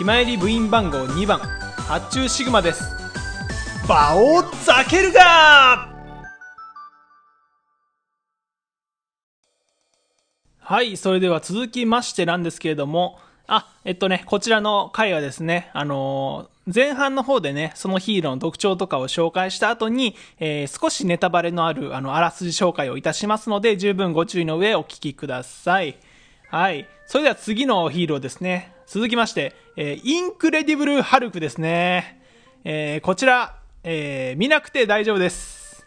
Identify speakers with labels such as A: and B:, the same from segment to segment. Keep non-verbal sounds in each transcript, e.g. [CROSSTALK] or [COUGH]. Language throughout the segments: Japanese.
A: 今入り部員番号2番発注シグマです。バオザケルガはいそれでは続きましてなんですけれども。あ、えっとね、こちらの回はですね、あのー、前半の方でね、そのヒーローの特徴とかを紹介した後に、えー、少しネタバレのある、あの、あらすじ紹介をいたしますので、十分ご注意の上お聞きください。はい。それでは次のヒーローですね。続きまして、えー、インクレディブル・ハルクですね。えー、こちら、えー、見なくて大丈夫です。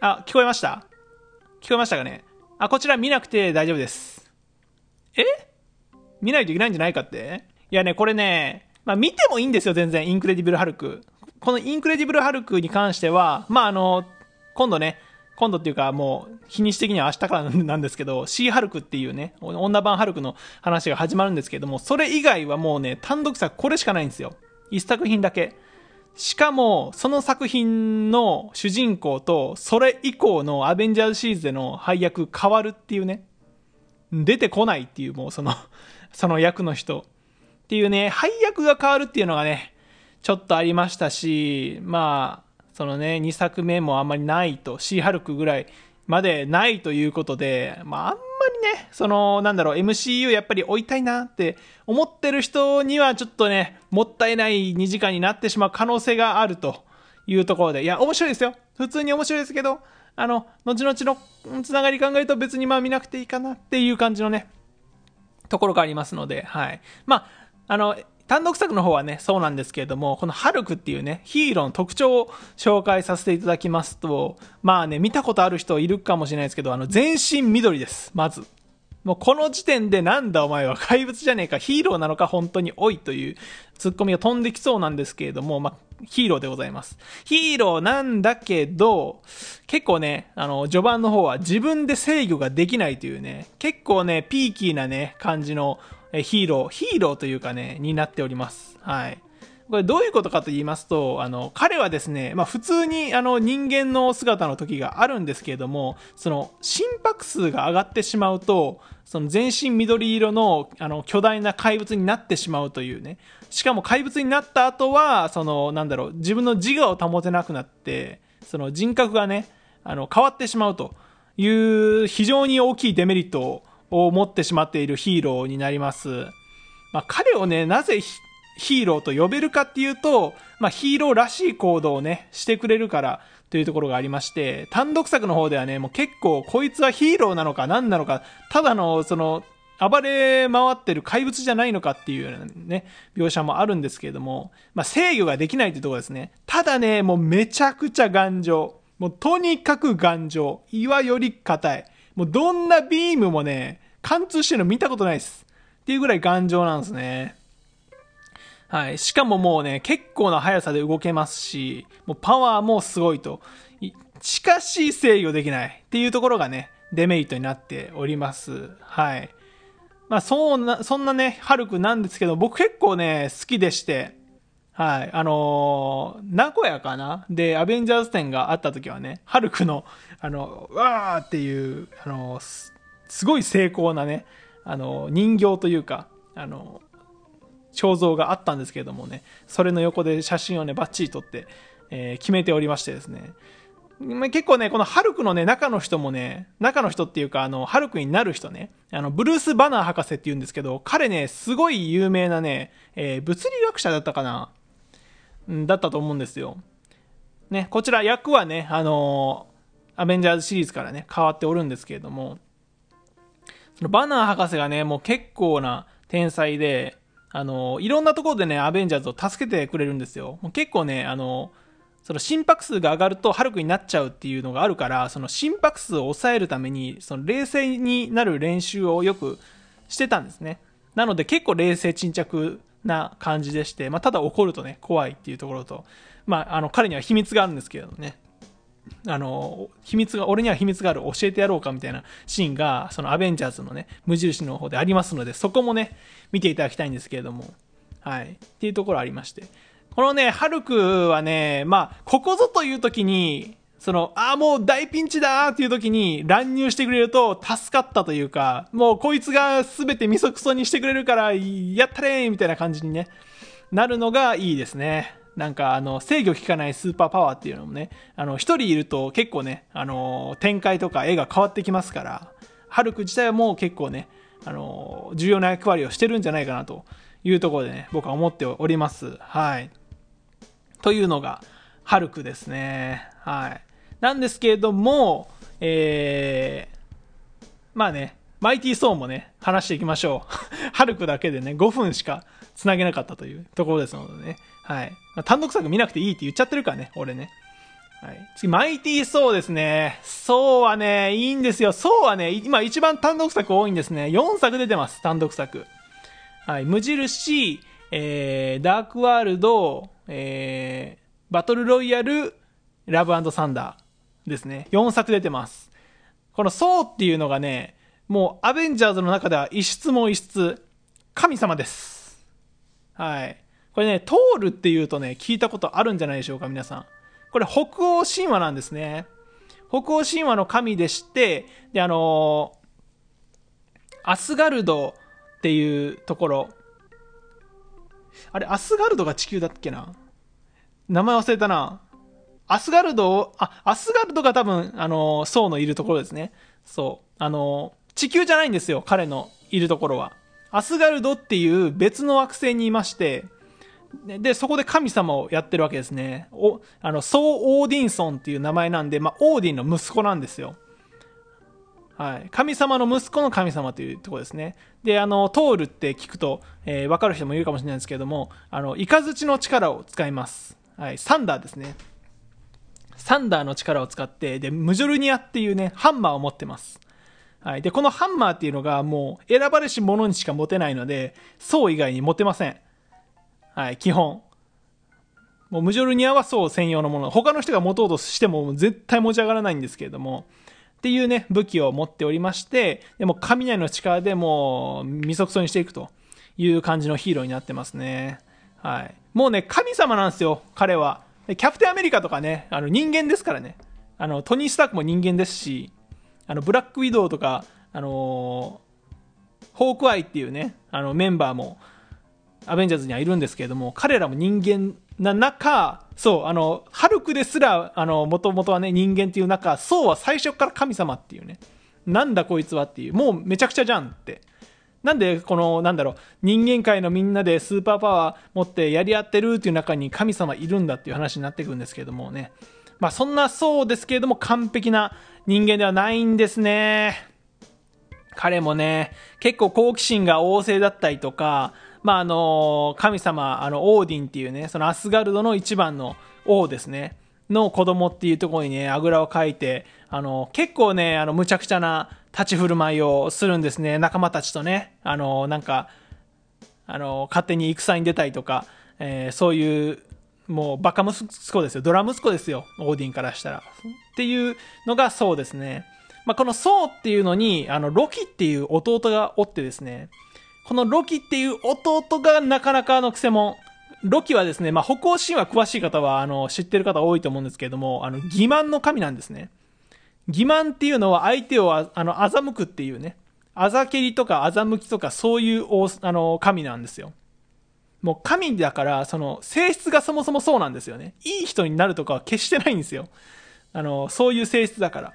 A: あ、聞こえました？聞こえましたかね？あ、こちら見なくて大丈夫です。え？見ないといけないんじゃないかって？いやね、これね、まあ見てもいいんですよ、全然、インクレディブル・ハルク。このインクレディブル・ハルクに関しては、まああの、今度ね、今度っていうかもう日にち的には明日からなんですけど、[LAUGHS] シーハルクっていうね、女版ハルクの話が始まるんですけども、それ以外はもうね、単独作これしかないんですよ。一作品だけ。しかも、その作品の主人公と、それ以降のアベンジャーズシリーズでの配役変わるっていうね。出てこないっていう、もうその [LAUGHS] その役の人。っていうね、配役が変わるっていうのがね、ちょっとありましたし、まあ、そのね、2作目もあんまりないと、シーハルクぐらいまでないということで、まあ、あんまりね、その、なんだろう、MCU やっぱり追いたいなって思ってる人にはちょっとね、もったいない2時間になってしまう可能性があるというところで、いや、面白いですよ。普通に面白いですけど、あの、後々のつながり考えると別にまあ見なくていいかなっていう感じのね、ところがありますので、はい。まあ、あの、単独作の方はね、そうなんですけれども、このハルクっていうね、ヒーローの特徴を紹介させていただきますと、まあね、見たことある人いるかもしれないですけど、あの、全身緑です、まず。もうこの時点でなんだお前は怪物じゃねえか、ヒーローなのか本当に多いというツッコミが飛んできそうなんですけれども、まあ、ヒーローでございます。ヒーローなんだけど、結構ね、あの、序盤の方は自分で制御ができないというね、結構ね、ピーキーなね、感じのヒーロー、ヒーローというかね、になっております。はい。これどういうことかと言いますと、あの、彼はですね、まあ普通にあの人間の姿の時があるんですけれども、その心拍数が上がってしまうと、その全身緑色のあの巨大な怪物になってしまうというね。しかも怪物になった後は、そのなんだろう、自分の自我を保てなくなって、その人格がね、あの変わってしまうという非常に大きいデメリットをを持ってしまっているヒーローになります。まあ彼をね、なぜヒーローと呼べるかっていうと、まあ、ヒーローらしい行動をね、してくれるからというところがありまして、単独作の方ではね、もう結構こいつはヒーローなのか何なのか、ただのその、暴れ回ってる怪物じゃないのかっていうね、描写もあるんですけれども、まあ、制御ができないっていうところですね。ただね、もうめちゃくちゃ頑丈。もうとにかく頑丈。岩より硬い。もうどんなビームもね、貫通してるの見たことないです。っていうぐらい頑丈なんですね。はい。しかももうね、結構な速さで動けますし、もうパワーもすごいと。近しかし制御できないっていうところがね、デメリットになっております。はい。まあ、そうな、そんなね、ハルクなんですけど、僕結構ね、好きでして、はい。あのー、名古屋かな？で、アベンジャーズ展があった時はね、ハルクの、あの、わーっていう、あのー、すごい精巧なね、あのー、人形というか、あの肖像があったんですけれどもね、それの横で写真をね、バッチリ撮って、え、決めておりましてですね。結構ね、このハルクのね、中の人もね、中の人っていうか、あの、ハルクになる人ね、あの、ブルース・バナー博士って言うんですけど、彼ね、すごい有名なね、え、物理学者だったかな、だったと思うんですよ。ね、こちら役はね、あのー、アベンジャーズシリーズからね、変わっておるんですけれども、そのバナー博士がね、もう結構な天才で、あの、いろんなところでね、アベンジャーズを助けてくれるんですよ。もう結構ね、あの、その心拍数が上がるとハルクになっちゃうっていうのがあるから、その心拍数を抑えるために、その冷静になる練習をよくしてたんですね。なので結構冷静沈着な感じでして、まあ、ただ怒るとね、怖いっていうところと、まあ、あの、彼には秘密があるんですけれどね。あの、秘密が、俺には秘密がある、教えてやろうかみたいなシーンが、そのアベンジャーズのね、無印の方でありますので、そこもね、見ていただきたいんですけれども、はい。っていうところありまして。このね、ハルクはね、まあ、ここぞという時に、その、ああ、もう大ピンチだーっていう時に乱入してくれると助かったというか、もうこいつが全てみそくそにしてくれるから、やったれーみたいな感じにね、なるのがいいですね。なんか、あの、制御効かないスーパーパワーっていうのもね、あの、一人いると結構ね、あの、展開とか絵が変わってきますから、ハルク自体はもう結構ね、あの、重要な役割をしてるんじゃないかなというところでね、僕は思っております。はい。というのが、ハルクですね。はい。なんですけれども、えー、まあね、マイティーソーもね、話していきましょう。[LAUGHS] ハルクだけでね、5分しか繋げなかったというところですのでね。はい。まあ、単独作見なくていいって言っちゃってるからね、俺ね。はい。次、マイティーソーですね。ソーはね、いいんですよ。ソーはね、今一番単独作多いんですね。4作出てます、単独作。はい。無印、えー、ダークワールド、えー、バトルロイヤル、ラブサンダーですね。4作出てます。このソーっていうのがね、もうアベンジャーズの中では異質も異質、神様です。はい。これね、トールっていうとね、聞いたことあるんじゃないでしょうか、皆さん。これ北欧神話なんですね。北欧神話の神でして、で、あのー、アスガルドっていうところ、あれ、アスガルドが地球だっけな？名前忘れたな。アスガルドをあ、アスガルドが多分、あの、ソウのいるところですね。そう。あの、地球じゃないんですよ、彼のいるところは。アスガルドっていう別の惑星にいまして、で、そこで神様をやってるわけですね。お、あの、ソー・オーディンソンっていう名前なんで、まあ、オーディンの息子なんですよ。はい。神様の息子の神様というところですね。で、あの、トールって聞くと、えー、わかる人もいるかもしれないですけども、あの、イカズチの力を使います。はい。サンダーですね。サンダーの力を使って、で、ムジョルニアっていうね、ハンマーを持ってます。はい。で、このハンマーっていうのがもう選ばれし者にしか持てないので、層以外に持てません。はい、基本。もうムジョルニアはそう専用のもの。他の人が持とうとしても絶対持ち上がらないんですけれども、っていうね、武器を持っておりまして、でも雷の力でもう、みそくそにしていくという感じのヒーローになってますね。はい。もうね、神様なんですよ、彼は。キャプテンアメリカとかね、あの人間ですからね。あの、トニー・スタークも人間ですし、あの、ブラックウィドウとか、あのー、ホークアイっていうね、あのメンバーも、アベンジャーズにはいるんですけれども、彼らも人間な中、そう、あの、ハルクですら、あの、もともとはね、人間っていう中、そうは最初から神様っていうね、なんだこいつはっていう、もうめちゃくちゃじゃんって。なんで、この、なんだろう、人間界のみんなでスーパーパワー持ってやり合ってるっていう中に神様いるんだっていう話になってくるんですけどもね。まあそんなそうですけれども完璧な人間ではないんですね。彼もね、結構好奇心が旺盛だったりとか、まあ、あの、神様、あの、オーディンっていうね、そのアスガルドの一番の王ですね、の子供っていうところにね、あぐらをかいて、あの、結構ね、あの、むちゃくちゃな立ち振る舞いをするんですね、仲間たちとね、あの、なんか、あの、勝手に戦に出たりとか、えー、そういう、もうバカ息子ですよ。ドラ息子ですよ。オーディンからしたら。っていうのがそうですね。まあ、このソーっていうのに、あの、ロキっていう弟がおってですね、このロキっていう弟がなかなかのクセモン。ロキはですね、まあ、北欧神話詳しい方は、あの、知ってる方多いと思うんですけれども、あの、欺瞞の神なんですね。欺瞞っていうのは相手をあ、の、欺くっていうね、あざけりとか欺きとかそういうあの、神なんですよ。もう神だから、その、性質がそもそもそうなんですよね。いい人になるとかは決してないんですよ。あの、そういう性質だから。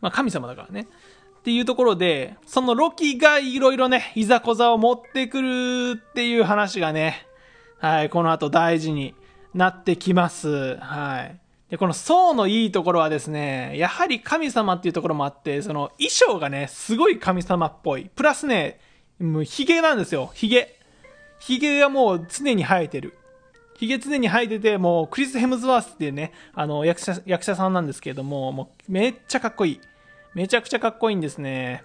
A: まあ、神様だからね。っていうところで、そのロキがいろいろね、いざこざを持ってくるっていう話がね、はい、この後大事になってきます。はい。で、この層のいいところはですね、やはり神様っていうところもあって、その衣装がね、すごい神様っぽい。プラスね、もう髭なんですよ。髭。髭がもう常に生えてる。髭常に生えてて、もうクリス・ヘムズワースっていうね、あの役者、役者さんなんですけれども、もうめっちゃかっこいい。めちゃくちゃかっこいいんですね。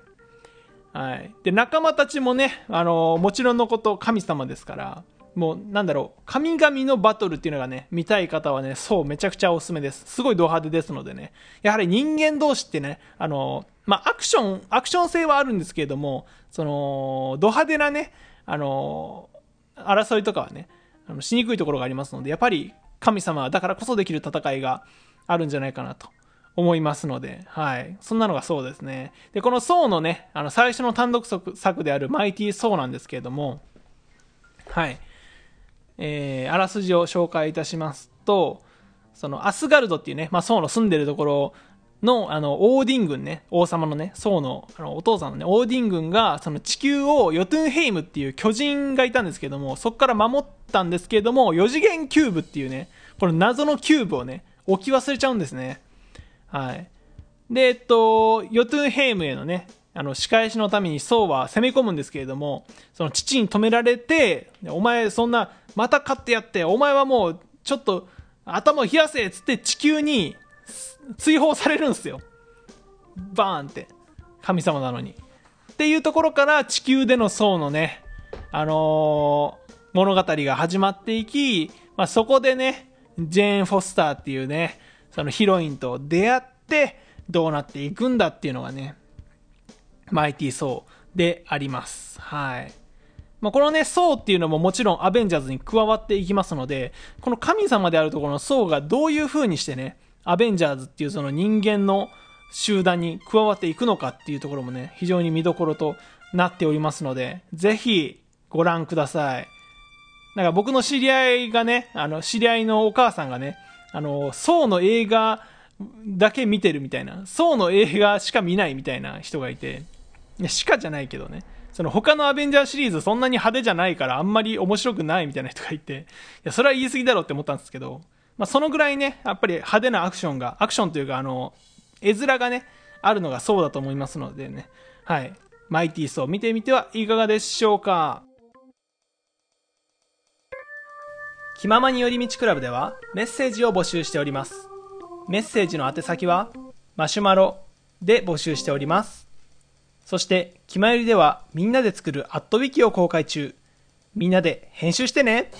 A: はい。で、仲間たちもね、あの、もちろんのこと神様ですから、もう、なんだろう、神々のバトルっていうのがね、見たい方はね、そう、めちゃくちゃおすすめです。すごいド派手ですのでね。やはり人間同士ってね、あの、まあ、アクション、アクション性はあるんですけれども、その、ド派手なね、あの、争いとかはね、あのしにくいところがありますので、やっぱり神様だからこそできる戦いがあるんじゃないかなと思いますので、はい。そんなのがそうですね。で、このソーのね、あの、最初の単独作であるマイティー・ソーなんですけれども、はい。えー、あらすじを紹介いたしますと、そのアスガルドっていうね、まあ、ソーの住んでるところの、あの、オーディン軍ね、王様のね、ソーの、あの、お父さんのね、オーディン軍が、その地球をヨトゥンヘイムっていう巨人がいたんですけども、そこから守ったんですけども、4次元キューブっていうね、この謎のキューブをね、置き忘れちゃうんですね。はい。で、えっと、ヨトゥンヘイムへのね、あの、仕返しのためにソーは攻め込むんですけれども、その父に止められて、お前そんな、また勝ってやって、お前はもう、ちょっと、頭を冷やせっつって地球に追放されるんですよ。バーンって。神様なのに。っていうところから地球での層のね、あのー、物語が始まっていき、まあ、そこでね、ジェーン・フォスターっていうね、そのヒロインと出会って、どうなっていくんだっていうのがね、マイティー・ソーであります。はい。まあ、このね、ソーっていうのももちろんアベンジャーズに加わっていきますので、この神様であるところのソーがどういう風にしてね、アベンジャーズっていうその人間の集団に加わっていくのかっていうところもね、非常に見どころとなっておりますので、ぜひご覧ください。なんか僕の知り合いがね、あの、知り合いのお母さんがね、あの、ソーの映画だけ見てるみたいな、ソーの映画しか見ないみたいな人がいて、いや、しかじゃないけどね。その他のアベンジャーシリーズそんなに派手じゃないからあんまり面白くないみたいな人がいて、いや、それは言い過ぎだろうって思ったんですけど、まあ、そのぐらいね、やっぱり派手なアクションが、アクションというか、あの、絵面がね、あるのがそうだと思いますのでね、はい。マイティーソー見てみてはいかがでしょうか。気ままに寄り道クラブではメッセージを募集しております。メッセージの宛先はマシュマロで募集しております。そして、気まよりではみんなで作るアットウィキを公開中。みんなで編集してね